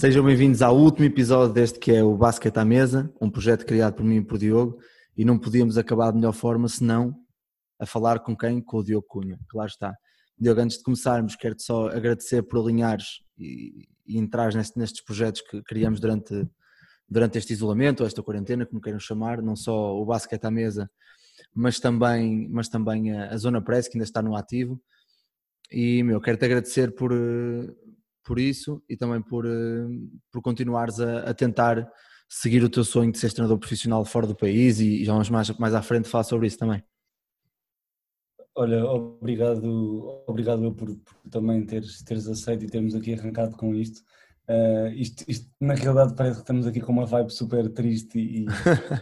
Sejam bem-vindos ao último episódio deste que é o Basket à Mesa, um projeto criado por mim e por Diogo, e não podíamos acabar de melhor forma senão a falar com quem? Com o Diogo Cunha, claro está. Diogo, antes de começarmos, quero-te só agradecer por alinhares e, e entrar neste, nestes projetos que criamos durante, durante este isolamento, ou esta quarentena, como queiram chamar, não só o Basket à Mesa, mas também, mas também a, a Zona Press, que ainda está no ativo. E, meu, quero-te agradecer por, por isso e também por, eh, por continuares a, a, tentar seguir o teu sonho de ser treinador profissional fora do país e, já vamos mais, mais à frente falar sobre isso também. Olha, obrigado, obrigado por, por também teres, teres aceito e termos aqui arrancado com isto. Uh, isto, isto, na realidade parece que estamos aqui com uma vibe super triste e,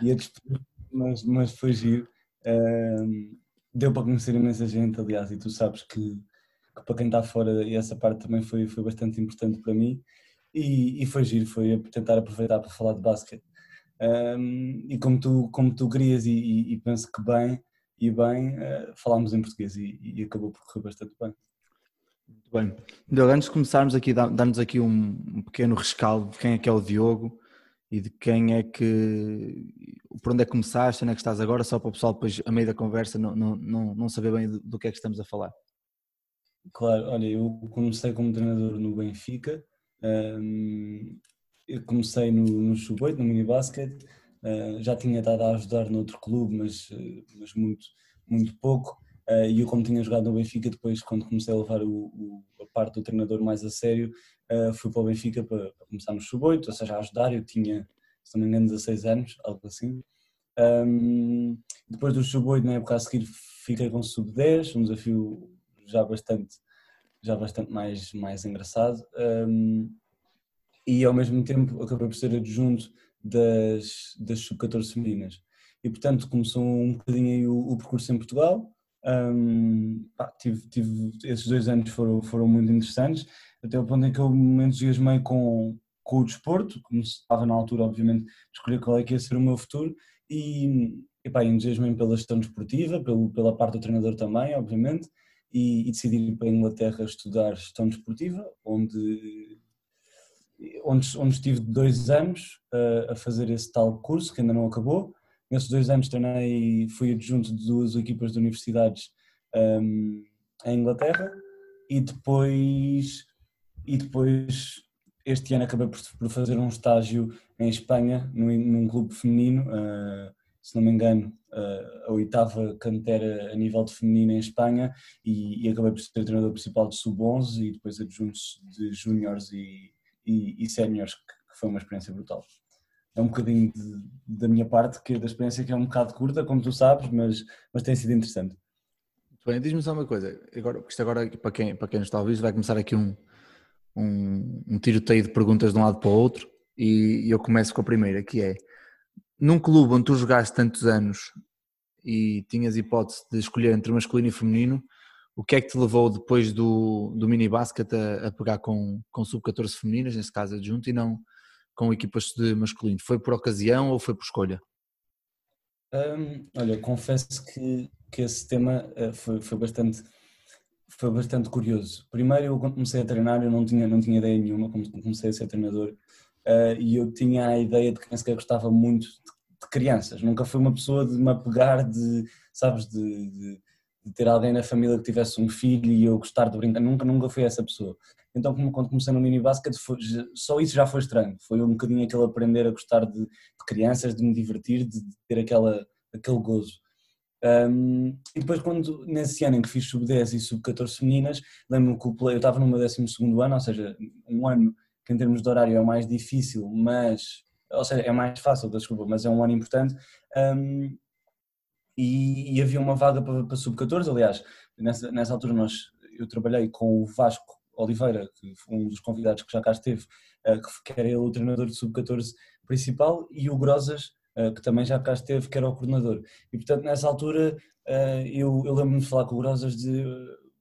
e a despedir, mas, mas foi giro. Uh, deu para conhecer imensa gente, aliás, e tu sabes que que para quem está fora, e essa parte também foi, foi bastante importante para mim, e, e foi giro, foi tentar aproveitar para falar de basquete. Um, e como tu, como tu querias, e, e, e penso que bem, e bem, uh, falámos em português e, e, acabou por correr bastante bem. Muito bem. Antes de começarmos aqui, dá-nos aqui um, um, pequeno rescaldo de quem é que é o Diogo e de quem é que, por onde é que começaste, onde é que estás agora, só para o pessoal depois, a meio da conversa, não, não, não, não saber bem do, do que é que estamos a falar. Claro, olha, eu comecei como treinador no Benfica, eu comecei no, no Sub-8, no minibasket, uh, já tinha estado a ajudar noutro clube, mas, mas muito, muito pouco, uh, e eu como tinha jogado no Benfica, depois quando comecei a levar o, o, a parte do treinador mais a sério, fui para o Benfica para, para começar no Sub-8, ou seja, a ajudar, eu tinha, se não me engano, 16 anos, algo assim. Depois do Sub-8, na época a seguir, fiquei com o Sub-10, um desafio já bastante, já bastante mais, mais engraçado. Um, e ao mesmo tempo acabei por ser adjunto das, das sub-14 femininas. E portanto começou um bocadinho aí o, o percurso em Portugal. Um, pá, tive, tive, esses dois anos foram, foram muito interessantes, até o ponto em que eu me entusiasmei com, com o desporto, como estava na altura, obviamente, de escolher qual é que ia ser o meu futuro, e, e pá, entusiasmei pela gestão desportiva, pelo, pela parte do treinador também, obviamente, e, e decidi ir para a Inglaterra estudar gestão desportiva, onde, onde, onde estive dois anos a, a fazer esse tal curso que ainda não acabou. Nesses dois anos treinei, fui adjunto de duas equipas de universidades um, em Inglaterra e depois, e depois este ano acabei por, por fazer um estágio em Espanha, num, num clube feminino, uh, se não me engano, a oitava cantera a nível de feminino em Espanha e, e acabei por ser treinador principal de sub-11 e depois adjuntos de júniores e, e, e séniores, que foi uma experiência brutal. É um bocadinho de, da minha parte, que da experiência que é um bocado curta, como tu sabes, mas, mas tem sido interessante. Muito bem, diz-me só uma coisa, agora, isto agora para quem, para quem nos está a ouvir vai começar aqui um, um, um tiroteio de perguntas de um lado para o outro e eu começo com a primeira, que é num clube onde tu jogaste tantos anos e tinhas hipótese de escolher entre masculino e feminino, o que é que te levou depois do, do mini basket a, a pegar com, com sub-14 femininas, nesse caso adjunto, e não com equipas de masculino? Foi por ocasião ou foi por escolha? Um, olha, confesso que, que esse tema uh, foi, foi, bastante, foi bastante curioso. Primeiro, eu comecei a treinar, eu não tinha, não tinha ideia nenhuma, comecei a ser treinador, uh, e eu tinha a ideia de que sequer gostava muito de, de, crianças. Nunca fui uma pessoa de me apegar, de, sabes, de, de, de, ter alguém na família que tivesse um filho e eu gostar de brincar. Nunca, nunca fui essa pessoa. Então, quando comecei no mini basket, foi, só isso já foi estranho. Foi um bocadinho aquele aprender a gostar de, crianças, de me divertir, de, ter aquela, aquele gozo. Um, e depois, quando, nesse ano em que fiz sub-10 e sub-14 meninas, lembro-me que eu estava no meu 12 ano, ou seja, um ano que em termos de horário é mais difícil, mas, ou seja, é mais fácil, desculpa, mas é um ano importante. Um, e, e, havia uma vaga para, para sub-14, aliás, nessa, nessa altura nós, eu trabalhei com o Vasco Oliveira, que foi um dos convidados que já cá esteve, uh, que era ele o treinador de sub-14 principal, e o Grosas, uh, que também já cá esteve, que era o coordenador. E portanto, nessa altura, uh, eu, eu lembro-me de falar com o Grosas de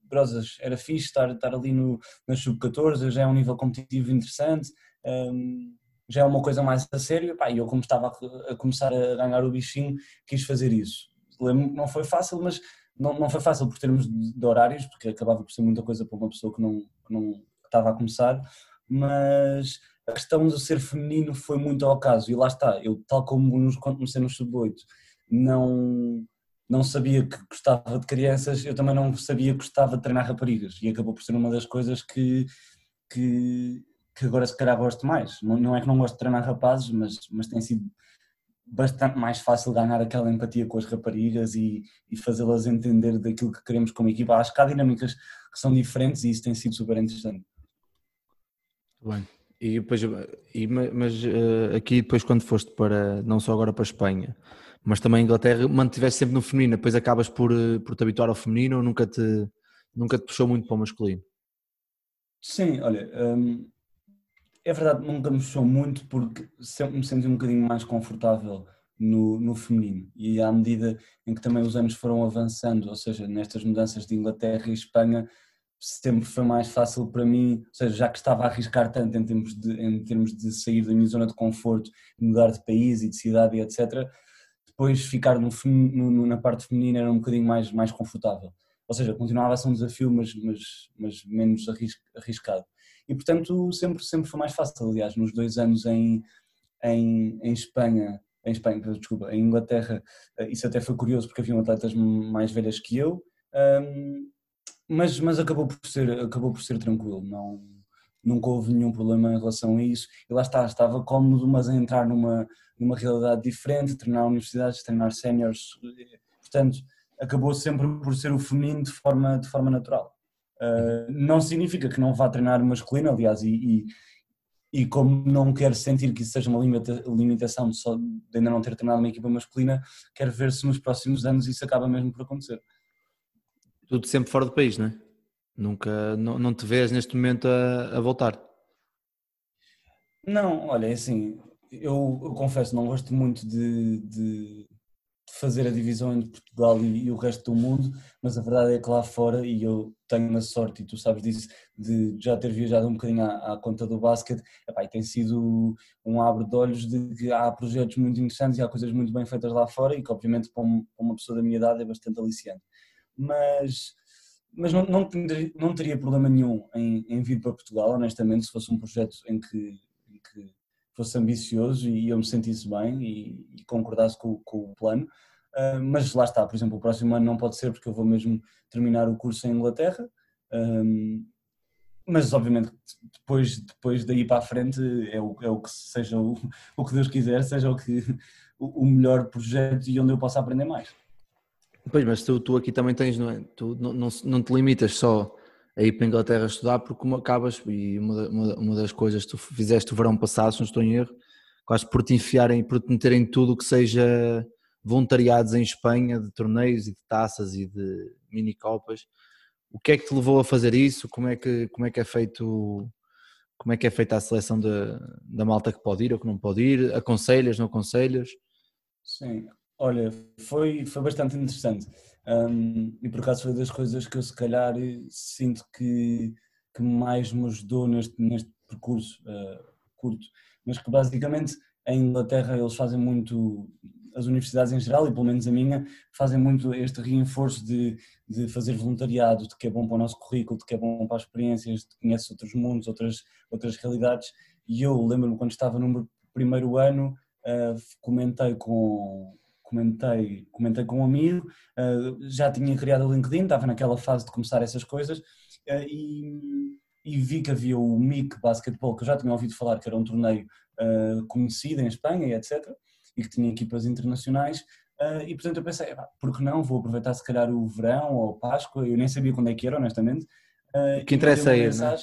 Brosas, era fixe estar, estar ali no, na sub-14, já é um nível competitivo interessante, um, já é uma coisa mais a sério, e eu como estava a, a, começar a ganhar o bichinho, quis fazer isso. Não foi fácil, mas não, não foi fácil por termos de, de horários, porque acabava por ser muita coisa para uma pessoa que não, que não estava a começar, mas a questão de ser feminino foi muito ao caso, e lá está, eu tal como nos, comecei no sub-8, não, não sabia que gostava de crianças, eu também não sabia que gostava de treinar raparigas, e acabou por ser uma das coisas que, que, que agora se calhar gosto mais. Não, não é que não gosto de treinar rapazes, mas, mas tem sido bastante mais fácil ganhar aquela empatia com as raparigas e, e fazê-las entender daquilo que queremos como equipa. Acho que há dinâmicas que são diferentes e isso tem sido super interessante. Bem, e depois, e, mas uh, aqui depois quando foste para, não só agora para a Espanha, mas também a Inglaterra, mantiveste sempre no feminino, depois acabas por, eh, por te habituar ao feminino ou nunca te, nunca te puxou muito para o masculino? Sim, olha, hum, é verdade, nunca me puxou muito porque sempre me senti um bocadinho mais confortável no, no feminino e à medida em que também os anos foram avançando, ou seja, nestas mudanças de Inglaterra e Espanha, sempre foi mais fácil para mim, ou seja, já que estava a arriscar tanto em termos de, em termos de sair da minha zona de conforto, mudar de país e de cidade e etc., depois ficar no, no, na parte feminina era um bocadinho mais, mais confortável. Ou seja, continuava a ser um desafio, mas, mas, mas menos arriscado. E portanto sempre, sempre foi mais fácil. Aliás, nos dois anos em, em, em Espanha, em Espanha, desculpa, em Inglaterra, eh, isso até foi curioso porque haviam atletas mais velhas que eu, mas, mas acabou, por ser, acabou por ser tranquilo. Não, nunca houve nenhum problema em relação a isso. E lá está, estava cómodo, mas a entrar numa, numa realidade diferente, treinar universidades, treinar séniores, portanto, acabou sempre por ser o feminino de forma, de forma natural. Uh, não significa que não vá treinar masculino, aliás, e, e, e, como não quero sentir que isso seja uma limita, limitação de, só, de ainda não ter treinado uma equipa masculina, quero ver se nos próximos anos isso acaba mesmo por acontecer. Tudo sempre fora do país, não é? Nunca, não, não te vês neste momento a, a voltar? Não, olha, é assim, eu, eu confesso, não gosto muito de, de, fazer a divisão entre Portugal e, e, o resto do mundo, mas a verdade é que lá fora, e eu tenho a sorte, e tu sabes disso, de já ter viajado um bocadinho à, à conta do basquete, epá, e tem sido um abre de olhos de que há projetos muito interessantes e há coisas muito bem feitas lá fora e que obviamente para uma pessoa da minha idade é bastante aliciante. Mas, mas não, não, teria, não teria problema nenhum em, em vir para Portugal, honestamente, se fosse um projeto em que, em que fosse ambicioso e eu me sentisse bem e, e concordasse com, com, o plano. Uh, mas lá está, por exemplo, o próximo ano não pode ser porque eu vou mesmo terminar o curso em Inglaterra. Um, mas obviamente depois, depois daí para a frente é o, é o que seja o, o que Deus quiser, seja o, que, o melhor projeto e onde eu possa aprender mais. Pois, mas tu, tu aqui também tens, não é? Tu não, não, não te limitas só a ir para a Inglaterra estudar, porque como acabas, e uma, uma, uma, das coisas que tu fizeste o verão passado, se não estou em erro, quase por te enfiarem, por te meterem tudo o que seja voluntariados em Espanha, de torneios e de taças e de mini copas. O que é que te levou a fazer isso? Como é que, como é, que é feito como é que é feita a seleção da, da malta que pode ir ou que não pode ir? Aconselhas, não aconselhas? Sim, olha, foi, foi bastante interessante. Um, e por acaso foi das coisas que eu se calhar sinto que, que mais me ajudou neste, neste percurso uh, curto, mas que basicamente em Inglaterra eles fazem muito, as universidades em geral, e pelo menos a minha, fazem muito este reforço de, de fazer voluntariado, de que é bom para o nosso currículo, de que é bom para as experiências, de que conhece outros mundos, outras, outras realidades. E eu lembro-me quando estava no primeiro ano, uh, comentei com, comentei, comentei com um amigo, uh, já tinha criado o LinkedIn, estava naquela fase de começar essas coisas uh, e, e, vi que havia o MIC Basketball, que eu já tinha ouvido falar que era um torneio uh, conhecido em Espanha e etc. E que tinha equipas internacionais. e portanto eu pensei, por que não? Vou aproveitar se calhar o verão ou Páscoa, eu nem sabia quando é que era, honestamente. O que interessa é isso. Né?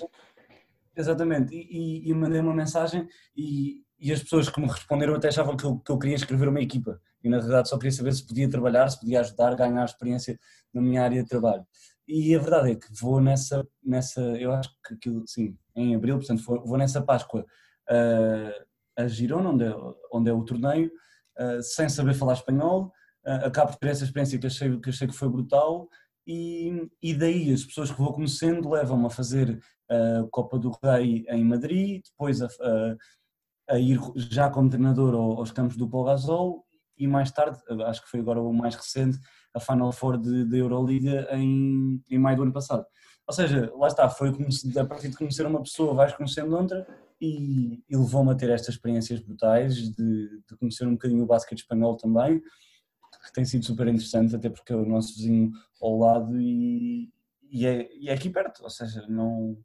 Exatamente, e, e, e mandei uma mensagem e, e as pessoas que me responderam até achavam que eu, que eu queria escrever uma equipa e na verdade só queria saber se podia trabalhar, se podia ajudar, ganhar experiência na minha área de trabalho. E a verdade é que vou nessa, nessa eu acho que aquilo, sim, em abril, portanto vou, nessa Páscoa uh, a Girona, onde é, onde é o torneio, uh, sem saber falar espanhol, uh, acabo por ter essa experiência que achei que, achei que foi brutal e, e daí as pessoas que vou conhecendo levam-me a fazer a Copa do Rei em Madrid, depois a, a, a ir já como treinador aos campos do Gasol e mais tarde, acho que foi agora o mais recente, a Final Four da Euroliga em, em maio do ano passado. Ou seja, lá está, foi a partir de conhecer uma pessoa vais conhecendo outra e, e levou-me a ter estas experiências brutais de, de, conhecer um bocadinho o basquete espanhol também, que tem sido super interessante, até porque é o nosso vizinho ao lado e, e, é, e é aqui perto, ou seja, não,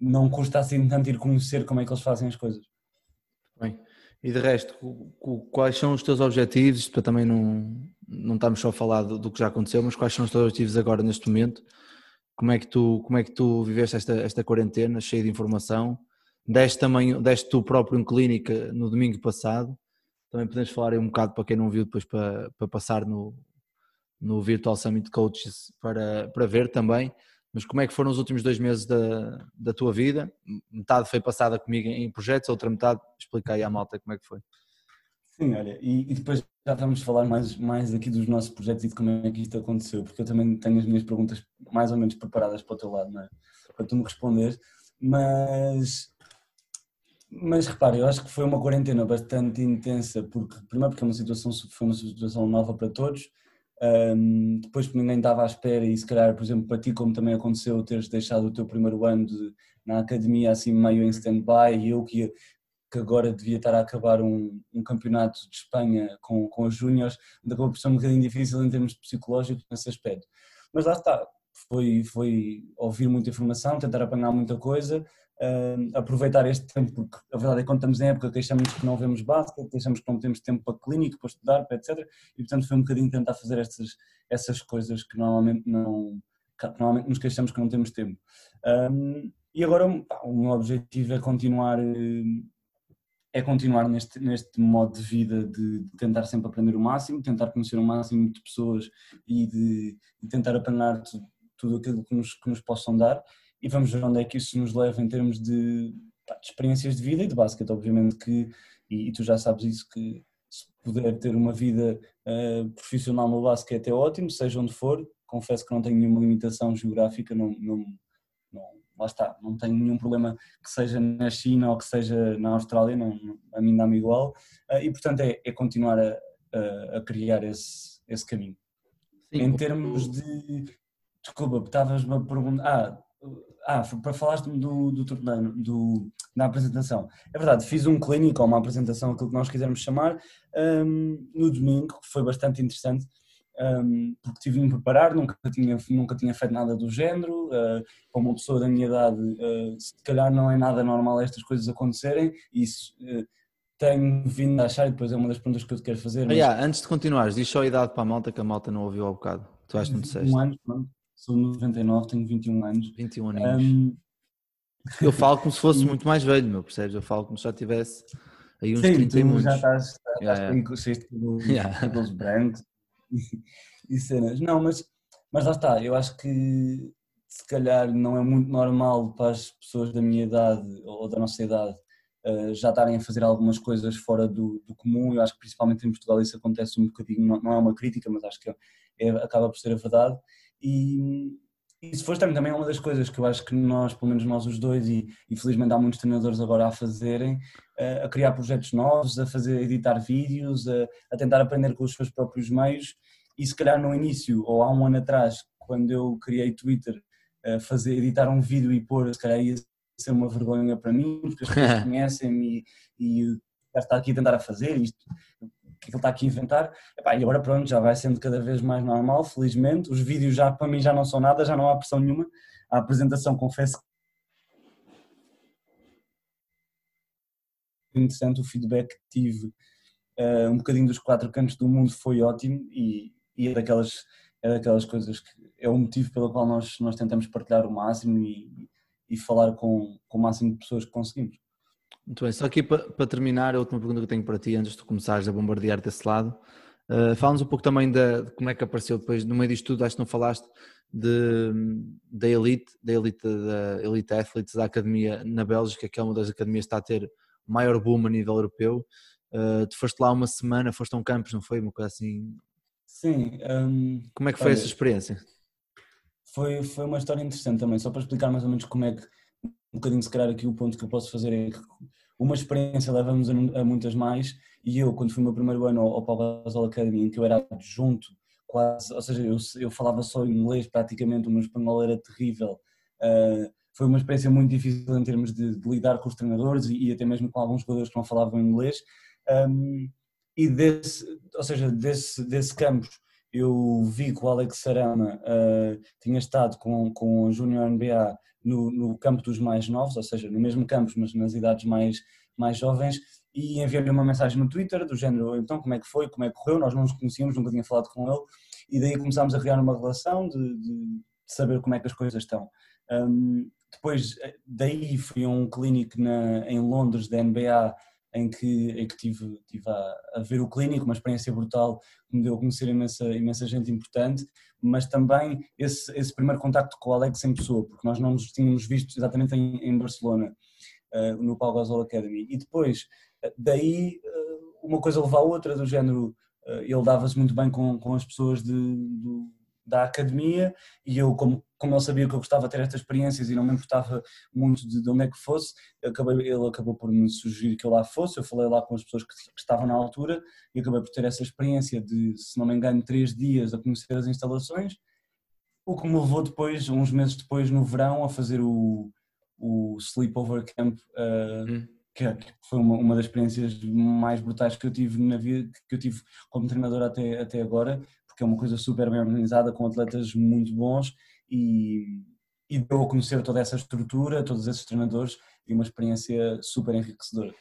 não custa assim tanto ir conhecer como é que eles fazem as coisas. Bem, e de resto, quais são os teus objetivos, para também não, não estamos só a falar do, do que já aconteceu, mas quais são os teus objetivos agora neste momento? Como é que tu, como é que tu viveste esta, esta quarentena cheia de informação? Deste também, deste tu próprio em clínica no domingo passado. Também podemos falar aí um bocado para quem não viu depois para, para passar no, no Virtual Summit Coaches para, para ver também. Mas como é que foram os últimos dois meses da, da tua vida? Metade foi passada comigo em projetos, outra metade, explica aí à malta como é que foi. Sim, olha, e, e, depois já vamos falar mais, mais aqui dos nossos projetos e de como é que isto aconteceu, porque eu também tenho as minhas perguntas mais ou menos preparadas para o teu lado, não é? Para tu me responder, mas, mas repare, eu acho que foi uma quarentena bastante intensa, porque primeiro porque é uma situação, foi uma situação nova para todos, um, depois que ninguém estava à espera e se calhar, por exemplo, para ti como também aconteceu, teres deixado o teu primeiro ano de, na academia assim meio em stand-by e eu que que agora devia estar a acabar um, um campeonato de Espanha com, com os júniores, acabou por ser um bocadinho difícil em termos psicológicos nesse aspecto. Mas lá está, foi, foi ouvir muita informação, tentar apanhar muita coisa, aproveitar este tempo, porque a verdade é que quando estamos em época queixamos que não vemos basquete, queixamos que não temos tempo para clínico, para estudar, para etc. E portanto foi um bocadinho tentar fazer essas, essas coisas que normalmente não que normalmente nos queixamos que não temos tempo. Um, e agora o meu objetivo é continuar é continuar neste, neste modo de vida de, tentar sempre aprender o máximo, tentar conhecer o máximo de pessoas e de, de tentar apanhar tudo, tudo aquilo que nos, que nos possam dar e vamos ver onde é que isso nos leva em termos de, de experiências de vida e de basquete, obviamente que, e, e, tu já sabes isso, que se puder ter uma vida uh, profissional no basquete é ótimo, seja onde for, confesso que não tenho nenhuma limitação geográfica, não, não lá está, não tenho nenhum problema que seja na China ou que seja na Austrália, não, a mim dá-me igual, eh, e portanto é, é continuar a, a, a, criar esse, esse caminho. Sim, em termos de. Desculpa, estavas-me a perguntar. Ah, ah, para falar do, do torneio, do, da apresentação. É verdade, fiz um clínico ou uma apresentação, aquilo que nós quisermos chamar, um, no domingo, que foi bastante interessante um, porque tive de me preparar, nunca tinha, nunca tinha feito nada do género, uh, para uma pessoa da minha idade, uh, se calhar não é nada normal estas coisas acontecerem, e isso uh, tenho vindo a achar, e depois é uma das perguntas que eu te quero fazer. Mas... Yeah, antes de continuares, diz só a idade para a malta, que a malta não ouviu há bocado, tu acho que não disseste. 21 anos, pronto. Sou 99, tenho 21 anos. 21 anos. Um... Eu falo como se fosse muito mais velho, meu, percebes? Eu falo como se já tivesse aí uns Sim, 30 e muitos. já estás, estás yeah, yeah. cheio de cabelos brancos, e, cenas. Não, mas, mas lá está, eu acho que se calhar não é muito normal para as pessoas da minha idade ou da nossa idade uh, já estarem a fazer algumas coisas fora do, do, comum. Eu acho que principalmente em Portugal isso acontece um bocadinho, não, não é uma crítica, mas acho que é, é, acaba por ser a verdade. E, isso foi também, também uma das coisas que eu acho que nós, pelo menos nós os dois, e, e felizmente há muitos treinadores agora a fazerem, a criar projetos novos, a fazer editar vídeos, a, a, tentar aprender com os seus próprios meios. E se calhar no início, ou há um ano atrás, quando eu criei Twitter, fazer, editar um vídeo e pôr, se calhar ia ser uma vergonha para mim, porque as pessoas conhecem-me e, e já está aqui a tentar a fazer isto, que ele está aqui a inventar. E agora pronto, já vai sendo cada vez mais normal, felizmente. Os vídeos já para mim já não são nada, já não há pressão nenhuma. A apresentação, confesso interessante o feedback que tive uh, um bocadinho dos quatro cantos do mundo foi ótimo e, e é, daquelas, é daquelas coisas que é o motivo pelo qual nós, nós tentamos partilhar o máximo e, e falar com, com o máximo de pessoas que conseguimos. Muito bem, só aqui para, para terminar, a última pergunta que eu tenho para ti antes de começares a bombardear desse lado. Uh, Fala-nos um pouco também de, de, como é que apareceu depois, no meio disto tudo, acho que não falaste de, da Elite, da Elite, da Elite Athletes, da academia na Bélgica, que é uma das academias que está a ter maior boom a nível europeu. Uh, tu foste lá uma semana, foste a um campus, não foi? Uma coisa assim. Sim. Um, como é que foi olha, essa experiência? Foi, foi uma história interessante também, só para explicar mais ou menos como é que um bocadinho se calhar aqui o ponto que eu posso fazer é que uma experiência leva-nos a, muitas mais e eu quando fui o meu primeiro ano ao, ao Paulo Academy em que eu era adjunto quase, ou seja, eu, eu falava só inglês praticamente, o meu espanhol era terrível uh, foi uma experiência muito difícil em termos de, de lidar com os treinadores e, e, até mesmo com alguns jogadores que não falavam inglês. Um, e desse, ou seja, desse, desse campus eu vi que o Alex Sarama uh, tinha estado com, com o Júnior NBA no, no campo dos mais novos, ou seja, no mesmo campo, mas nas idades mais, mais jovens, e enviei-lhe uma mensagem no Twitter do género, então como é que foi, como é que correu, nós não nos conhecíamos, nunca tinha falado com ele, e daí começámos a criar uma relação de, de, saber como é que as coisas estão. Um, depois, daí fui a um clínico na, em Londres da NBA em que, em que tive, tive a, a, ver o clínico, uma experiência brutal que me deu a conhecer imensa, imensa gente importante, mas também esse, esse primeiro contacto com o Alex em pessoa, porque nós não nos tínhamos visto exatamente em, em Barcelona, uh, no Pau Gasol Academy. E depois, uh, daí, uh, uma coisa leva a outra, do género, ele dava-se muito bem com, com as pessoas de, do, da academia e eu, como, como ele sabia que eu gostava de ter estas experiências e não me importava muito de, de onde é que fosse, acabei, ele acabou por me sugerir que eu lá fosse, eu falei lá com as pessoas que, que, estavam na altura e acabei por ter essa experiência de, se não me engano, três dias a conhecer as instalações, o que me levou depois, uns meses depois, no verão, a fazer o, o Sleepover Camp, uh, hum. que, que, foi uma, uma das experiências mais brutais que eu tive na vida, que eu tive como treinador até, até agora, porque é uma coisa super bem organizada, com atletas muito bons e, e deu a conhecer toda essa estrutura, todos esses treinadores e uma experiência super enriquecedora.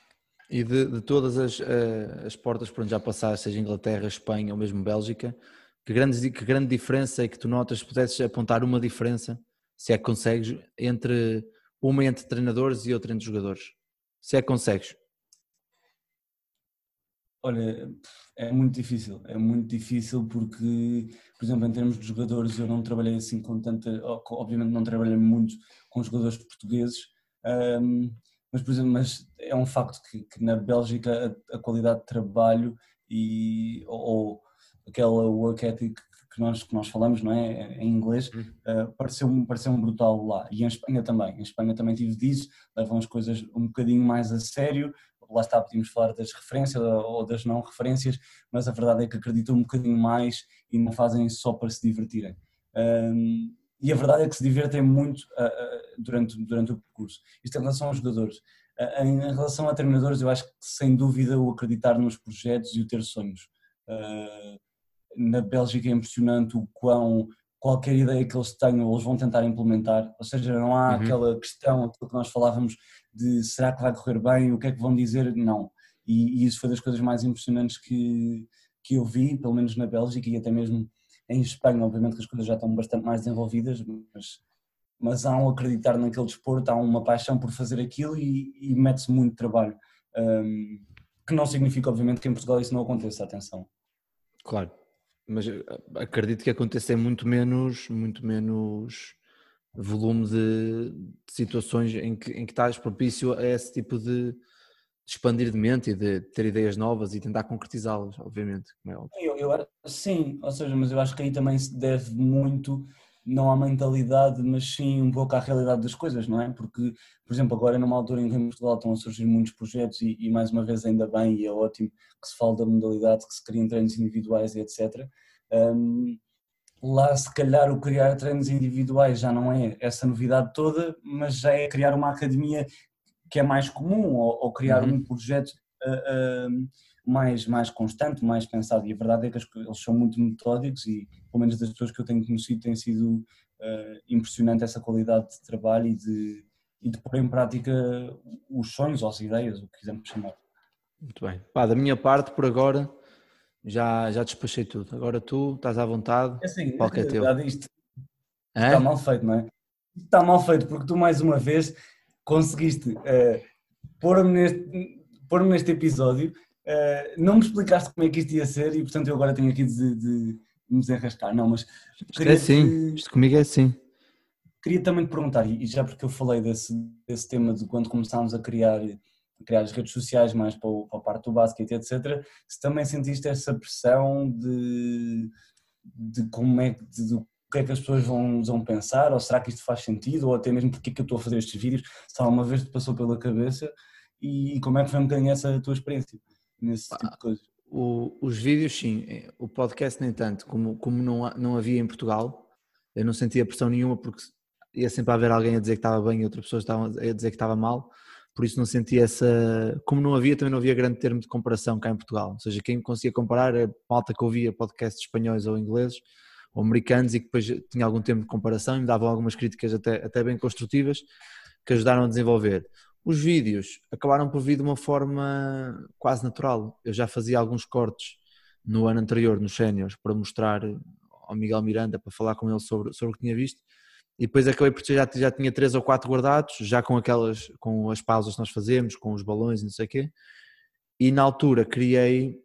E de, de todas as, uh, as portas por onde já passaste, seja Inglaterra, Espanha ou mesmo Bélgica, que grande, que grande diferença é que tu notas, se pudesses apontar uma diferença, se é que consegues, entre uma entre treinadores e outra entre jogadores? Se é que consegues? Olha, é muito difícil, é muito difícil porque, por exemplo, em termos de jogadores, eu não trabalhei assim com tanta. Obviamente, não trabalhei muito com jogadores portugueses, um, mas, por exemplo, mas é um facto que, que na Bélgica a, a, qualidade de trabalho e, ou, aquela work ethic que nós, que nós falamos, não é? Em inglês, uh, pareceu-me pareceu brutal lá. E em Espanha também. Em Espanha também tive disso, levam as coisas um bocadinho mais a sério, lá está, podíamos falar das referências ou das não referências, mas a verdade é que acreditam um bocadinho mais e não fazem só para se divertirem. Um, e a verdade é que se divertem muito uh, uh, durante, durante o percurso. Isto em relação aos jogadores. Uh, em relação a treinadores, eu acho que sem dúvida o acreditar nos projetos e o ter sonhos. na Bélgica é impressionante o quão qualquer ideia que eles tenham, eles vão tentar implementar, ou seja, não há uhum. aquela questão, aquilo que nós falávamos de será que vai correr bem, o que é que vão dizer, não. E, e, isso foi das coisas mais impressionantes que, que eu vi, pelo menos na Bélgica e até mesmo em Espanha, obviamente que as coisas já estão bastante mais desenvolvidas, mas, mas há um acreditar naquele desporto, há uma paixão por fazer aquilo e, e mete-se muito trabalho. Um, que não significa, obviamente, que em Portugal isso não aconteça, atenção. Claro, mas eh, acredito que aconteça muito menos, muito menos volume de, situações em que, em que estás propício a esse tipo de, de, expandir de mente e de ter ideias novas e tentar concretizá-las, obviamente. É eu, eu, sim, ou seja, mas eu acho que aí também se deve muito não à mentalidade, mas sim um pouco à realidade das coisas, não é? Porque, por exemplo, agora numa altura em que em Portugal estão a surgir muitos projetos e, e mais uma vez ainda bem e é ótimo que se fale da modalidade, que se criem treinos individuais e etc. Um, lá se calhar o criar treinos individuais já não é essa novidade toda, mas já é criar uma academia que é mais comum ou, ou criar uhum. um projeto uh, uh, mais, mais constante, mais pensado. E a verdade é que eles são muito metódicos e, pelo menos das pessoas que eu tenho conhecido, tem sido uh, impressionante essa qualidade de trabalho e de, e de pôr em prática os sonhos ou as ideias, o que quisermos chamar. Muito bem. Pá, da minha parte, por agora, já, já despachei tudo. Agora tu estás à vontade. É assim, qualquer teu. Isto é? está mal feito, não é? Está mal feito porque tu mais uma vez conseguiste uh, pôr-me neste, pôr neste episódio, uh, não me explicaste como é que isto ia ser e portanto eu agora tenho aqui de, de me desenrascar. Não, mas isto é assim, isto comigo é assim. Queria também te perguntar, e já porque eu falei desse, desse tema de quando começámos a criar criar as redes sociais mais para, o, para a parte do basquete, etc. Se também sentiste essa pressão de, de como é de, de, o que é que as pessoas vão, vão pensar, ou será que isto faz sentido, ou até mesmo porque é que eu estou a fazer estes vídeos, se alguma vez te passou pela cabeça e, como é que foi um bocadinho essa tua experiência nesse tipo de coisas? O, os vídeos sim, o podcast nem tanto, como, como não, não havia em Portugal, eu não sentia pressão nenhuma porque ia sempre haver alguém a dizer que estava bem e outras pessoas estavam a dizer que estava mal, por isso não sentia essa. Como não havia, também não havia grande termo de comparação cá em Portugal. Ou seja, quem conseguia comparar era malta que ouvia podcasts espanhóis ou ingleses ou americanos e que depois tinha algum tempo de comparação e me davam algumas críticas até, até bem construtivas que ajudaram a desenvolver. Os vídeos acabaram por vir de uma forma quase natural. Eu já fazia alguns cortes no ano anterior nos séniores para mostrar ao Miguel Miranda para falar com ele sobre, sobre o que tinha visto e depois acabei por já, já tinha três ou quatro guardados, já com aquelas, com as pausas que nós fazemos, com os balões e não sei o quê. E na altura criei,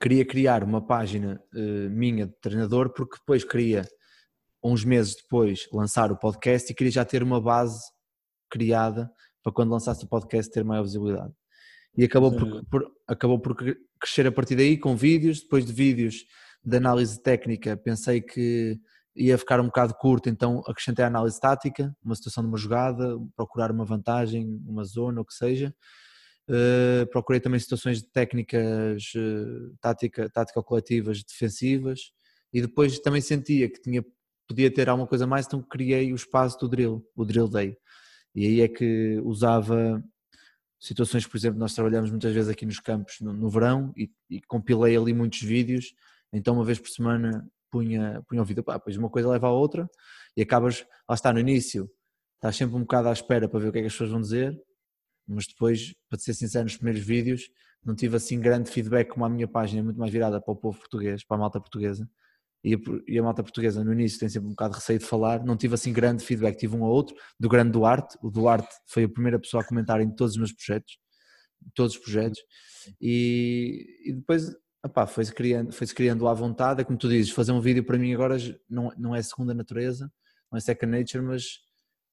queria criar uma página uh, minha de treinador, porque depois queria, uns meses depois, lançar o podcast e queria já ter uma base criada para quando lançasse o podcast ter maior visibilidade. E acabou por, por, acabou por crescer a partir daí com vídeos, depois de vídeos de análise técnica, pensei que ia ficar um bocado curto, então acrescentei a análise tática, uma situação de uma jogada, procurar uma vantagem, uma zona, o que seja. Uh, procurei também situações técnicas, uh, tática, tática coletivas defensivas e depois também sentia que tinha, podia ter alguma coisa mais, então criei o espaço do drill, o drill day. E aí é que usava situações, por exemplo, nós trabalhamos muitas vezes aqui nos campos no, no verão e, e compilei ali muitos vídeos, então uma vez por semana punha, punha o pá, pois uma coisa leva à outra e acabas, lá está no início, estás sempre um bocado à espera para ver o que é que as pessoas vão dizer, mas depois, para ser sincero, nos primeiros vídeos não tive assim grande feedback como a minha página é muito mais virada para o povo português, para a malta portuguesa, e a, e a malta portuguesa no início tem sempre um bocado de receio de falar, não tive assim grande feedback, tive um ou outro, do grande Duarte, o Duarte foi a primeira pessoa a comentar em todos os meus projetos, todos os projetos, e, e depois Epá, foi-se criando, foi criando à vontade, é como tu dizes, fazer um vídeo para mim agora não, não é segunda natureza, não é second nature, mas,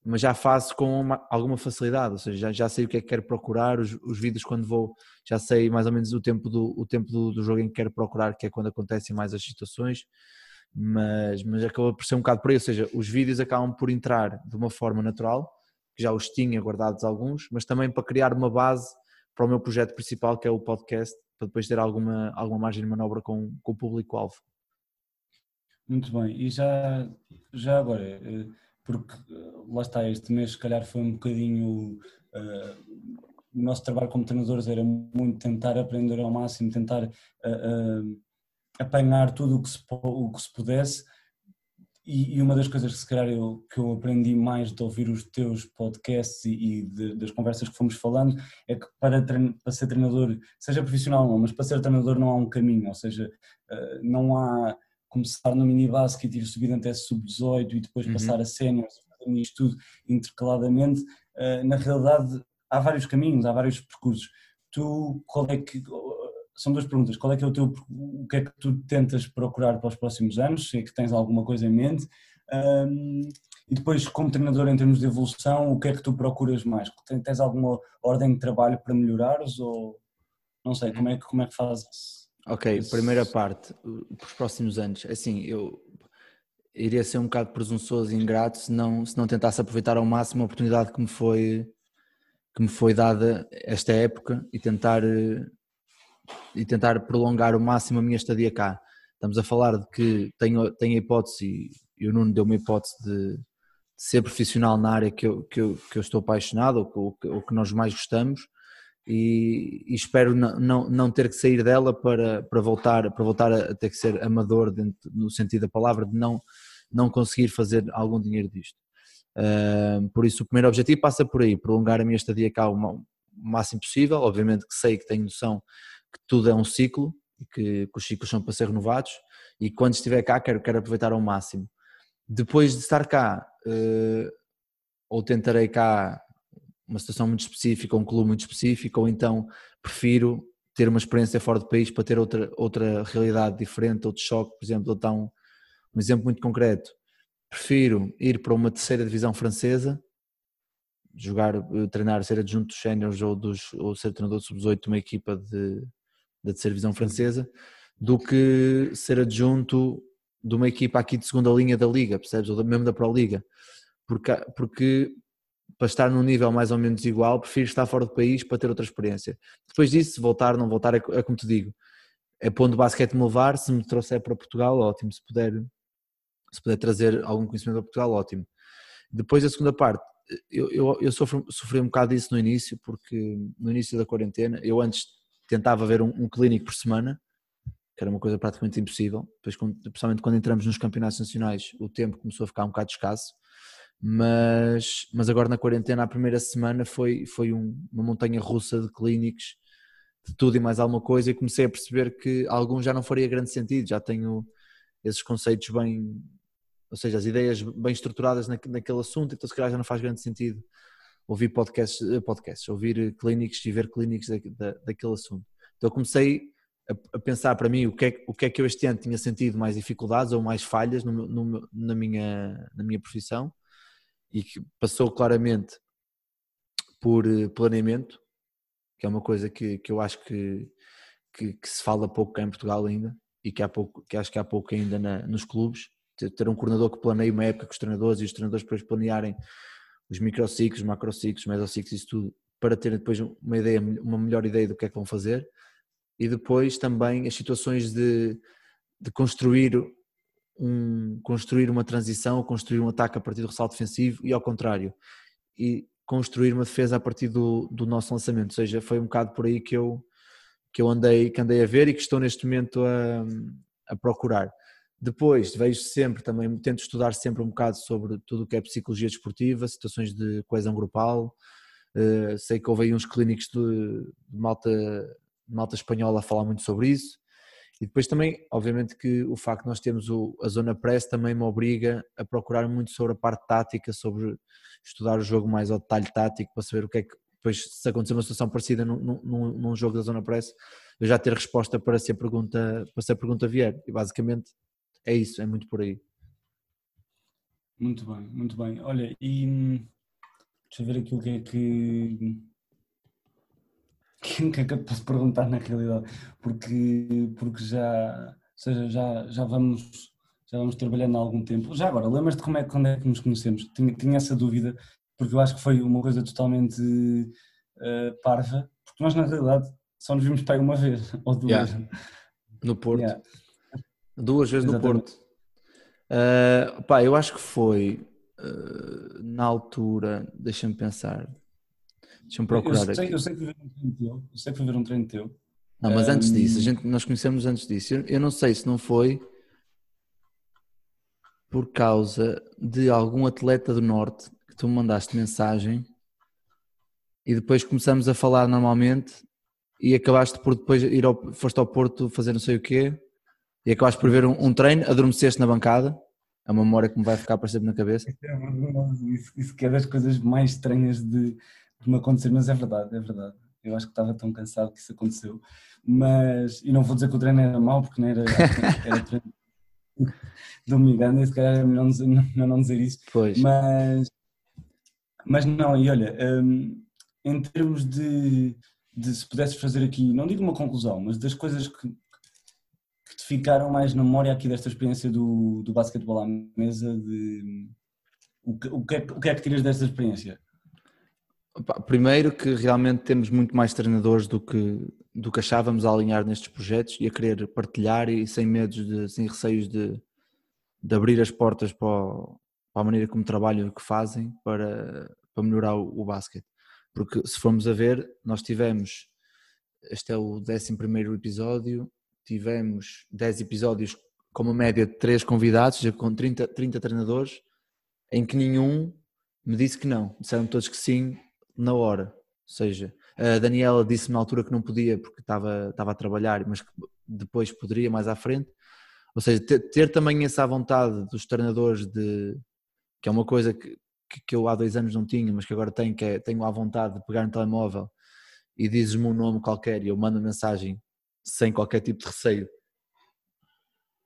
mas já faço com uma, alguma facilidade, ou seja, já, já sei o que é que quero procurar, os, os vídeos quando vou, já sei mais ou menos o tempo, do, o tempo do, do jogo em que quero procurar, que é quando acontecem mais as situações, mas, mas acaba por ser um bocado por aí, ou seja, os vídeos acabam por entrar de uma forma natural, que já os tinha guardados alguns, mas também para criar uma base para o meu projeto principal, que é o podcast, para depois ter alguma, alguma margem de manobra com, com o público-alvo. Muito bem, e já, já agora, eh, porque eh, lá está, este mês se calhar foi um bocadinho. Uh, o nosso trabalho como treinadores era muito tentar aprender ao máximo, tentar uh, uh, apanhar tudo o que, se, o que se pudesse e, e, uma das coisas que se calhar eu, que eu aprendi mais de ouvir os teus podcasts e, e de, das conversas que fomos falando é que para, para ser treinador, seja profissional ou não, mas para ser treinador não há um caminho, ou seja, uh, não há começar no mini basket e subir até sub-18 e depois uhum. passar a sénior, isto tudo intercaladamente, uh, na realidade há vários caminhos, há vários percursos. Tu, qual é que, são duas perguntas. Qual é que é o teu, o que é que tu tentas procurar para os próximos anos? Se é que tens alguma coisa em mente. Um, e depois, como treinador em termos de evolução, o que é que tu procuras mais? Tens alguma ordem de trabalho para melhorares ou não sei, como é que, como é que fazes? Ok, primeira parte, para os próximos anos. Assim, eu iria ser um bocado presunçoso e ingrato se não, se não tentasse aproveitar ao máximo a oportunidade que me foi que me foi dada esta época e tentar eh, e tentar prolongar o máximo a minha estadia cá. Estamos a falar de que tenho, tenho a hipótese, e o Nuno deu uma hipótese de, de ser profissional na área que eu, que eu, que eu estou apaixonado, ou que, ou que nós mais gostamos, e, e, espero não, não, não ter que sair dela para, para, voltar, para voltar a ter que ser amador dentro, no sentido da palavra, de não, não conseguir fazer algum dinheiro disto. Uh, por isso o primeiro objetivo passa por aí, prolongar a minha estadia cá o máximo possível, obviamente que sei que tenho noção que tudo é um ciclo e que, que, os ciclos são para ser renovados e quando estiver cá quero, quero aproveitar ao máximo. Depois de estar cá, uh, ou tentarei cá uma situação muito específica, um clube muito específico, ou então prefiro ter uma experiência fora do país para ter outra, outra realidade diferente, outro choque, por exemplo, então um exemplo muito concreto, prefiro ir para uma terceira divisão francesa jogar, eh, treinar, ser adjunto dos séniores ou, dos, ou ser treinador sub-18 de uma equipa de, da terceira francesa, do que ser adjunto de uma equipa aqui de segunda linha da liga, percebes? Ou mesmo da Pro Liga. Porque, porque para estar num nível mais ou menos igual, prefiro estar fora do país para ter outra experiência. Depois disso, voltar, não voltar, é, é como te digo, é onde o basquete me levar, se me trouxer para Portugal, ótimo, se puder, se puder trazer algum conhecimento para Portugal, ótimo. Depois a segunda parte, eu, eu, eu sofri, sofri um bocado disso no início, porque no início da quarentena, eu antes tentava ver um, um clínico por semana, que era uma coisa praticamente impossível, depois, principalmente quando entramos nos campeonatos nacionais, o tempo começou a ficar um bocado escasso, mas, mas agora na quarentena, a primeira semana foi, foi um, uma montanha russa de clínicos, de tudo e mais alguma coisa, e comecei a perceber que alguns já não faria grande sentido, já tenho esses conceitos bem, ou seja, as ideias bem estruturadas naquele assunto, então se calhar já não faz grande sentido ouvir podcasts, eh, podcasts ouvir clínicos e ver clínicos da, da, daquele assunto. Então comecei a, a, pensar para mim o que, é, o que é que eu este ano tinha sentido mais dificuldades ou mais falhas no, no, na, minha, na minha profissão e que passou claramente por eh, planeamento, que é uma coisa que, que eu acho que, que, que se fala pouco cá em Portugal ainda e que, há pouco, que acho que há pouco ainda na, nos clubes, ter um coordenador que planeie uma época com os treinadores e os treinadores depois planearem os microciclos, macrociclos, mesociclos, isso tudo, para terem depois uma ideia, uma melhor ideia do que é que vão fazer. E depois também as situações de, de construir um, construir uma transição, construir um ataque a partir do ressalto defensivo e ao contrário, e construir uma defesa a partir do, do nosso lançamento, ou seja, foi um bocado por aí que eu, que eu andei, que andei a ver e que estou neste momento a, a procurar. Depois vejo sempre também, tento estudar sempre um bocado sobre tudo o que é psicologia desportiva, situações de coesão grupal. Uh, sei que houve aí uns clínicos de, malta, malta espanhola a falar muito sobre isso. E depois também, obviamente, que o facto de nós termos o, a zona press também me obriga a procurar muito sobre a parte tática, sobre estudar o jogo mais ao detalhe tático, para saber o que é que, depois, se acontecer uma situação parecida num, num, num jogo da zona press, eu já ter resposta para se a pergunta, para se a pergunta vier. E basicamente é isso, é muito por aí. Muito bem, muito bem. Olha, e deixa eu ver aqui o que é que o que é que eu posso perguntar na realidade? Porque, porque já, seja, já, já vamos já vamos trabalhando há algum tempo. Já agora, lembras-te como é, quando é que nos conhecemos? Tinha, tinha essa dúvida, porque eu acho que foi uma coisa totalmente uh, parva, porque nós na realidade só nos vimos para uma vez, ou duas. Yeah. No Porto. Yeah. Duas vezes Exatamente. no Porto. Uh, pá, eu acho que foi uh, na altura, deixa-me pensar, Deixa-me procurar eu sei, aqui. Eu sei que ver um treino teu. Eu sei que foi ver um treino teu. Não, mas um... antes disso, a gente, nós conhecemos antes disso. Eu, eu não sei se não foi por causa de algum atleta do Norte que tu me mandaste mensagem e depois começamos a falar normalmente e acabaste por depois ir ao, foste ao Porto fazer não sei o quê e acabaste por ver um, um treino, adormeceste na bancada. É uma memória que me vai ficar para sempre na cabeça. Isso, isso que é das coisas mais estranhas de, de me acontecer, mas é verdade, é verdade. Eu acho que estava tão cansado que isso aconteceu. Mas, e não vou dizer que o treino era mau, porque não era, era treino e se calhar é melhor não, não dizer isso. Pois. Mas, mas não, e olha, um, em termos de, de se pudesses fazer aqui, não digo uma conclusão, mas das coisas que te ficaram mais na memória aqui desta experiência do, do basquetebol à mesa, de o que, o, que é, o que é que tiras desta experiência? Primeiro que realmente temos muito mais treinadores do que, do que achávamos a alinhar nestes projetos e a querer partilhar e sem medos, de, sem receios de, de abrir as portas para, o, para, a maneira como trabalham e que fazem para, para melhorar o, o basquete. Porque se formos a ver, nós tivemos, este é o 11 episódio, tivemos 10 episódios com uma média de 3 convidados, com 30, 30 treinadores, em que nenhum me disse que não. Disseram todos que sim, na hora. Ou seja, a Daniela disse na altura que não podia porque estava, estava a trabalhar, mas que depois poderia mais à frente. Ou seja, ter, ter também essa vontade dos treinadores de que é uma coisa que, que, eu há dois anos não tinha, mas que agora tenho, que é tenho a vontade de pegar no telemóvel e dizes-me um nome qualquer e eu mando mensagem sem qualquer tipo de receio.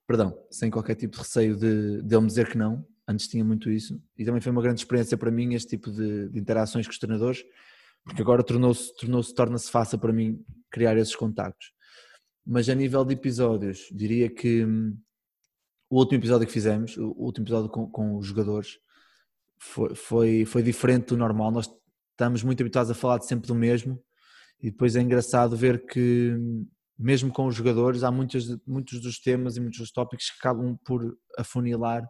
Perdão, sem qualquer tipo de receio de, de ele me dizer que não, Antes tinha muito isso e também foi uma grande experiência para mim este tipo de, de interações com os treinadores, porque agora tornou-se, tornou-se, torna-se fácil para mim criar esses contactos. Mas a nível de episódios, diria que hum, o último episódio que fizemos, o último episódio com, com os jogadores, foi, foi, foi diferente do normal. Nós estamos muito habituados a falar sempre do mesmo e depois é engraçado ver que hum, mesmo com os jogadores há muitos, muitos dos temas e muitos dos tópicos que acabam por afunilar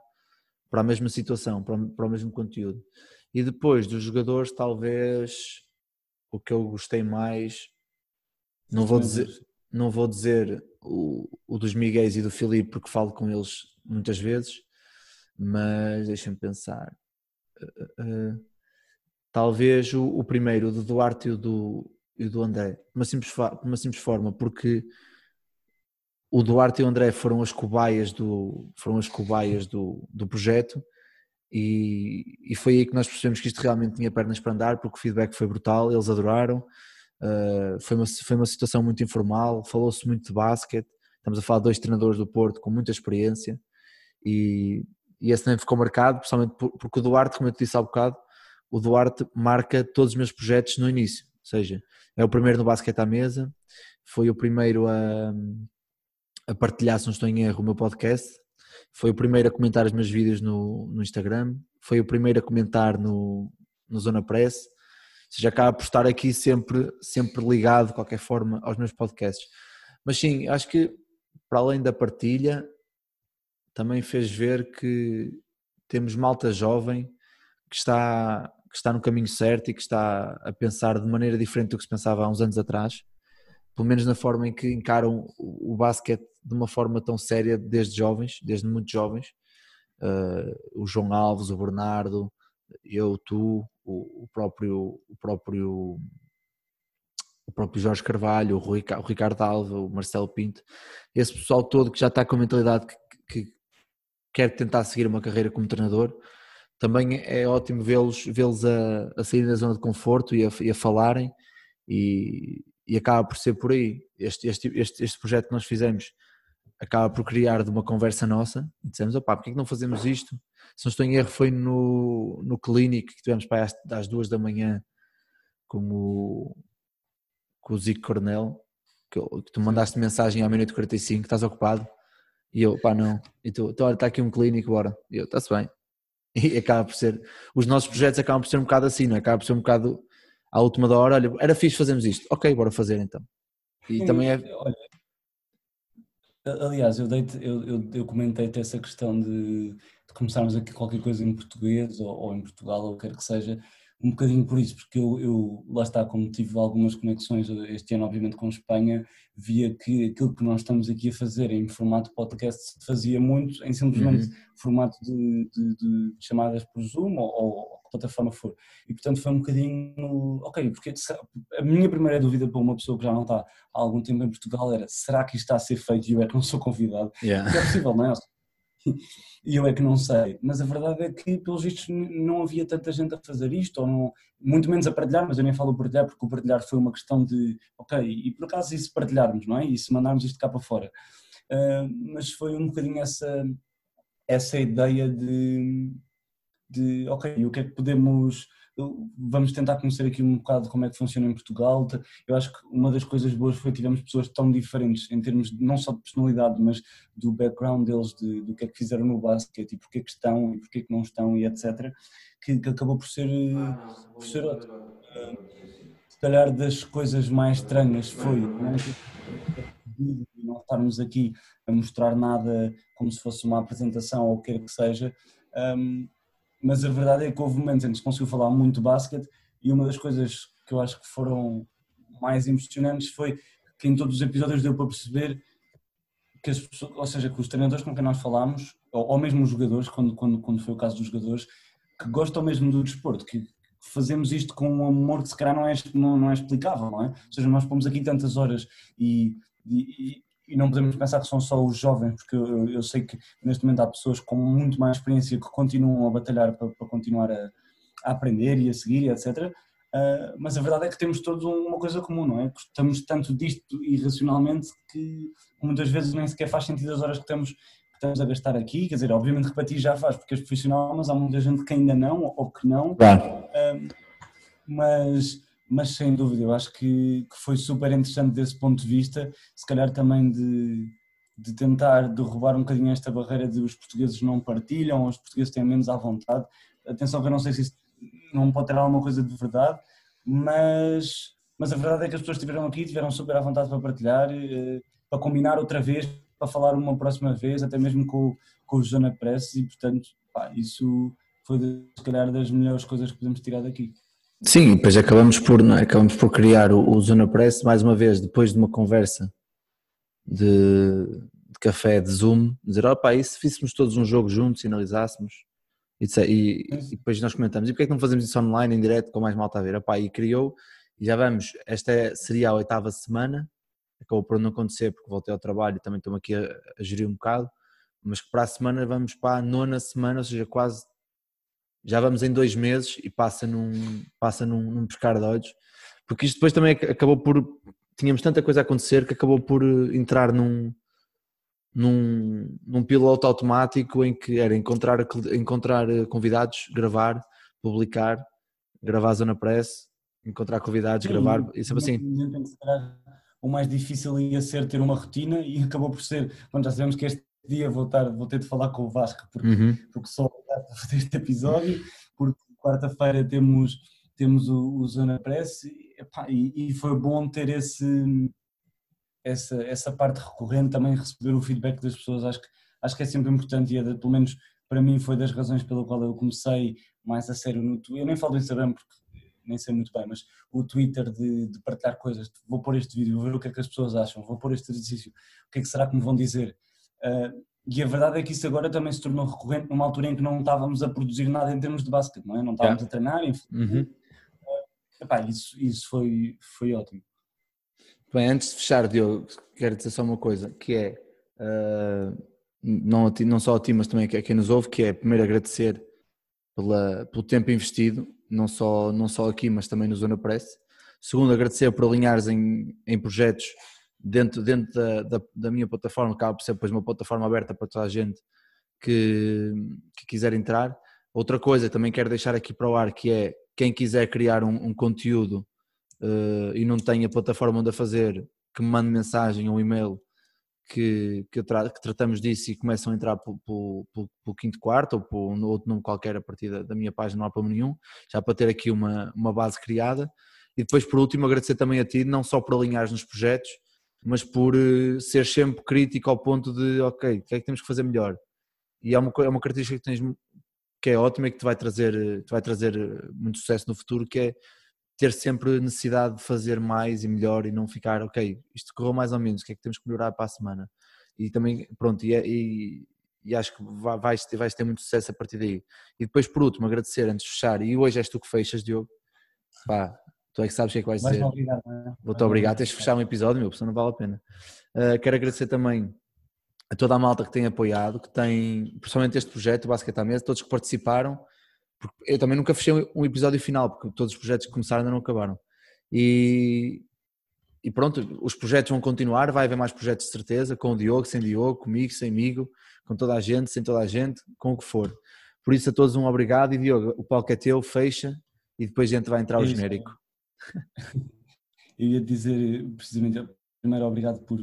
para a mesma situação, para o, para o mesmo conteúdo. E depois dos jogadores, talvez o que eu gostei mais, não vou dizer, não vou dizer o, o dos Miguel e do Filipe, porque falo com eles muitas vezes, mas deixem-me pensar. Uh, uh, talvez o, o, primeiro, o do Duarte e o do, e do André, uma simples, uma simples forma, porque o Duarte e o André foram as cobaias do, foram as cobaias do, do projeto e, e foi aí que nós percebemos que isto realmente tinha pernas para andar porque o feedback foi brutal, eles adoraram uh, foi, uma, foi uma situação muito informal, falou-se muito de basquete, estamos a falar de dois treinadores do Porto com muita experiência e, e esse também ficou marcado, principalmente porque o Duarte, como eu te disse há bocado, o Duarte marca todos os meus projetos no início, seja, é o primeiro no basquete à mesa, foi o primeiro a a partilhar, se não estou em erro, o meu podcast. Foi o primeiro a comentar os meus vídeos no, no Instagram. Foi o primeiro a comentar no, no Zona Press. Ou seja, acaba por estar aqui sempre, sempre ligado, de qualquer forma, aos meus podcasts. Mas sim, acho que para além da partilha, também fez ver que temos malta jovem que está, que está no caminho certo e que está a pensar de maneira diferente do que se pensava há uns anos atrás pelo menos na forma em que encaram o, basquete de uma forma tão séria desde jovens, desde muito jovens. Uh, o João Alves, o Bernardo, eu, tu, o, o, próprio, o próprio o próprio Jorge Carvalho, o, Rui, o Ricardo Alva, o Marcelo Pinto, esse pessoal todo que já está com a mentalidade que, que quer tentar seguir uma carreira como treinador, também é ótimo vê-los vê, -los, a, a sair da zona de conforto e a, e a falarem e, e acaba por ser por aí. Este, este, este, este projeto que nós fizemos acaba por criar de uma conversa nossa e dissemos, opá, porquê que não fazemos isto? Se não estou em erro foi no, no clínico que tivemos para às, às duas da manhã com o, com o Zico Cornel, que, que tu mandaste mensagem à meia-noite 45, estás ocupado? E eu, pá, não. E tu, então olha, está aqui um clínico, bora. E eu, está-se bem. E acaba por ser, os nossos projetos acabam por ser um bocado assim, não é? Acaba por ser um bocado à última da hora, olha, era fixe fazermos isto, ok, bora fazer então. E Sim, também é. Olha, aliás, eu, deito, eu, eu, eu comentei-te essa questão de, de, começarmos aqui qualquer coisa em português ou, ou em Portugal ou o que quer que seja, um bocadinho por isso, porque eu, eu, lá está, como tive algumas conexões este ano, obviamente, com Espanha, via que aquilo que nós estamos aqui a fazer em formato podcast se fazia muito em simplesmente uhum. formato de, de, de, chamadas por Zoom ou, ou plataforma for. E portanto foi um bocadinho, ok, porque a minha primeira dúvida para uma pessoa que já não está há algum tempo em Portugal era, será que isto está a ser feito e eu é que não sou convidado? Yeah. é possível, não é? E eu é que não sei, mas a verdade é que, pelos vistos, não havia tanta gente a fazer isto, ou não, muito menos a partilhar, mas eu nem falo partilhar porque o partilhar foi uma questão de, ok, e por acaso e se partilharmos, não é? E se mandarmos isto cá para fora. Uh, mas foi um bocadinho essa, essa ideia de, de, ok, o que é que podemos, vamos tentar conhecer aqui um bocado como é que funciona em Portugal. Eu acho que uma das coisas boas foi que tivemos pessoas tão diferentes em termos de, não só de personalidade, mas do background deles, de, do que é que fizeram no basquete e porque é que estão e porque é que não estão e etc. Que, que acabou por ser, por ser ótimo. Se calhar das coisas mais estranhas foi não estarmos aqui a mostrar nada como se fosse uma apresentação ou o que quer que seja. Um, mas a verdade é que houve momentos em que se conseguiu falar muito basquete e uma das coisas que eu acho que foram mais impressionantes foi que em todos os episódios deu para perceber que as pessoas, ou seja, que os treinadores com quem nós falámos, ou, ou mesmo os jogadores, quando, quando, quando foi o caso dos jogadores, que gostam mesmo do desporto, que fazemos isto com um amor que se calhar não é, não, não é explicável, não é? Ou seja, nós pomos aqui tantas horas e, e, e não podemos pensar que são só os jovens, porque eu, eu, sei que neste momento há pessoas com muito mais experiência que continuam a batalhar para, para continuar a, a, aprender e a seguir, etc. Uh, ah, mas a verdade é que temos todos uma coisa comum, não é? Gostamos tanto disto irracionalmente que muitas vezes nem sequer faz sentido as horas que estamos, que estamos a gastar aqui. Quer dizer, obviamente repetir já faz, porque és profissional, mas há muita gente que ainda não ou que não. Uh, mas mas sem dúvida, eu acho que, que, foi super interessante desse ponto de vista, se calhar também de, de tentar derrubar um bocadinho esta barreira de os portugueses não partilham, os portugueses têm menos à vontade. Atenção que eu não sei se isso não pode ter alguma coisa de verdade, mas, mas a verdade é que as pessoas estiveram aqui, tiveram super à vontade para partilhar, eh, para combinar outra vez, para falar uma próxima vez, até mesmo com, com o Jona Press e portanto pá, isso foi, se calhar, das melhores coisas que podemos tirar daqui. Sim, depois acabamos por, é? acabamos por criar o, o Zona Press, mais uma vez, depois de uma conversa de, de café, de Zoom, dizer, opá, e se fizéssemos todos um jogo juntos e analisássemos? E, e, e, depois nós comentamos, e porquê é que não fazemos isso online, em direto, com mais malta a ver? Opá, e criou, e já vamos, esta é, seria a oitava semana, acabou por não acontecer porque voltei ao trabalho e também estou aqui a, a gerir um bocado, mas que para a semana vamos para a nona semana, ou seja, quase já vamos em dois meses e passa num, passa num, num pescar de olhos, porque isto depois também acabou por, tínhamos tanta coisa a acontecer que acabou por eh, entrar num, num, num piloto automático em que era encontrar, encontrar eh, convidados, gravar, publicar, gravar a Zona Press, encontrar convidados, Sim, gravar, e sempre assim. O mais difícil ia ser ter uma rotina e acabou por ser, quando já sabemos que este dia vou, estar, vou ter de falar com o Vasco, porque, uhum. porque só fazer este episódio, porque quarta-feira temos, temos o, o Zona Press e, epá, e, e, foi bom ter esse, essa, essa parte recorrente, também receber o feedback das pessoas, acho que, acho que é sempre importante e é de, pelo menos para mim foi das razões pela qual eu comecei mais a sério no Twitter, eu nem falo do Instagram porque nem sei muito bem, mas o Twitter de, de, partilhar coisas, vou pôr este vídeo, vou ver o que é que as pessoas acham, vou pôr este exercício, o que é que será que me vão dizer, uh, e a verdade é que isso agora também se tornou recorrente numa altura em que não estávamos a produzir nada em termos de basquete, não é? Não estávamos yeah. a treinar, enfim. Uhum. Epá, isso, isso foi, foi ótimo. Bem, antes de fechar, Diogo, quero dizer só uma coisa, que é, uh, não, não só a ti, mas também a quem nos ouve, que é primeiro agradecer pela, pelo tempo investido, não só, não só aqui, mas também no Zona Press. Segundo, agradecer por alinhares em, em projetos dentro, dentro da, da, da, minha plataforma, acaba por ser depois uma plataforma aberta para toda a gente que, que quiser entrar. Outra coisa também quero deixar aqui para o ar que é quem quiser criar um, um conteúdo uh, e não tem a plataforma onde a fazer, que me mande mensagem ou e-mail que, que, tra que, tratamos disso e começam a entrar pelo, quinto quarto ou por um outro nome qualquer a partir da, da, minha página, não há problema nenhum, já para ter aqui uma, uma base criada. E depois, por último, agradecer também a ti, não só por alinhares nos projetos, mas por uh, ser sempre crítico ao ponto de, ok, o que é que temos que fazer melhor? E é uma, é uma característica que tens que é ótima e que te vai trazer, eh, te vai trazer eh, muito sucesso no futuro, que é ter sempre necessidade de fazer mais e melhor e não ficar, ok, isto correu mais ou menos, o que é que temos que melhorar para a semana? E também, pronto, e, é, e, e acho que vais, vais ter muito sucesso a partir daí. E depois, por último, agradecer antes de fechar, e hoje és tu que fechas, Diogo, pá, Tu é que sabes o que é que vais dizer. Obrigado, é? Vou-te obrigar, tens de fechar um episódio, meu, senão não vale a pena. Uh, quero agradecer também a toda a malta que tem apoiado, que tem, principalmente este projeto, o Basquete à Mesa, todos que participaram, porque eu também nunca fechei um episódio final, porque todos os projetos que começaram ainda não acabaram. E, e pronto, os projetos vão continuar, vai haver mais projetos de certeza, com o Diogo, sem Diogo, comigo, sem amigo, com toda a gente, sem toda a gente, com o que for. Por isso a todos um obrigado e Diogo, o palco é teu, fecha e depois a gente vai entrar o genérico. Eu ia dizer precisamente, primeiro, obrigado por,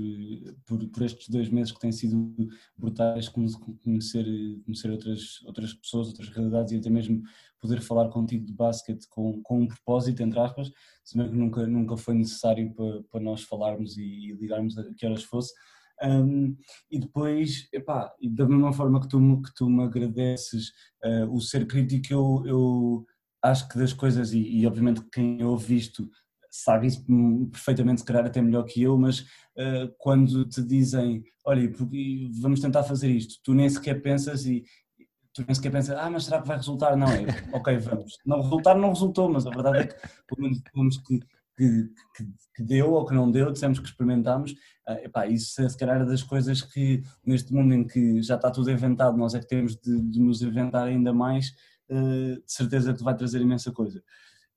por, por, estes dois meses que têm sido brutais, conhecer, conhecer outras, outras pessoas, outras realidades e até mesmo poder falar contigo de basquete com, com um propósito, entre aspas, se bem que nunca, nunca foi necessário para, para nós falarmos e, e ligarmos a que horas fosse. Um, e depois, epá, da mesma forma que tu, que tu me agradeces uh, o ser crítico, eu, eu acho que das coisas, e, e obviamente quem ouve isto sabe isso perfeitamente, se calhar até melhor que eu, mas uh, quando te dizem, olha, vamos tentar fazer isto, tu nem sequer pensas e tu nem sequer pensas, ah, mas será que vai resultar? Não, é, ok, vamos. Não resultar não resultou, mas a verdade é que pelo menos temos que, que, que, que, deu ou que não deu, dissemos que experimentámos, uh, epá, isso é se calhar das coisas que neste mundo em que já está tudo inventado, nós é que temos de, de nos inventar ainda mais, de certeza que vai trazer imensa coisa.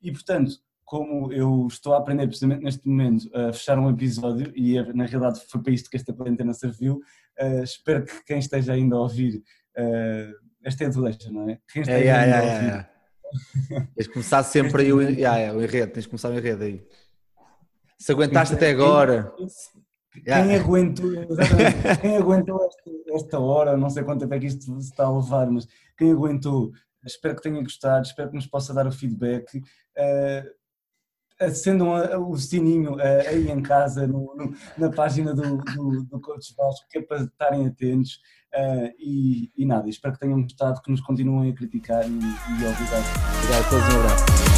E portanto, como eu estou a aprender precisamente neste momento a fechar um episódio, e é, na realidade foi para isto que esta quarentena serviu, uh, espero que quem esteja ainda a ouvir, uh, esta é a deixa, não é? Quem esteja é, ainda é, a ouvir. É, é. Tens de começar sempre aí o, yeah, o enredo, tens de começar o enredo aí. Se aguentaste até agora. Quem, yeah. aguentou, quem aguentou esta, esta, hora, não sei quanto tempo é que isto se está a levar, mas quem aguentou, espero que tenha gostado, espero que nos possa dar o feedback. Uh, acendam o sininho aí em casa, no, no, na página do, do, do Coach Vasco, que é para estarem atentos. Uh, e, e, nada, espero que tenham gostado, que nos continuem a criticar e, e obrigado. Obrigado a todos, um abraço.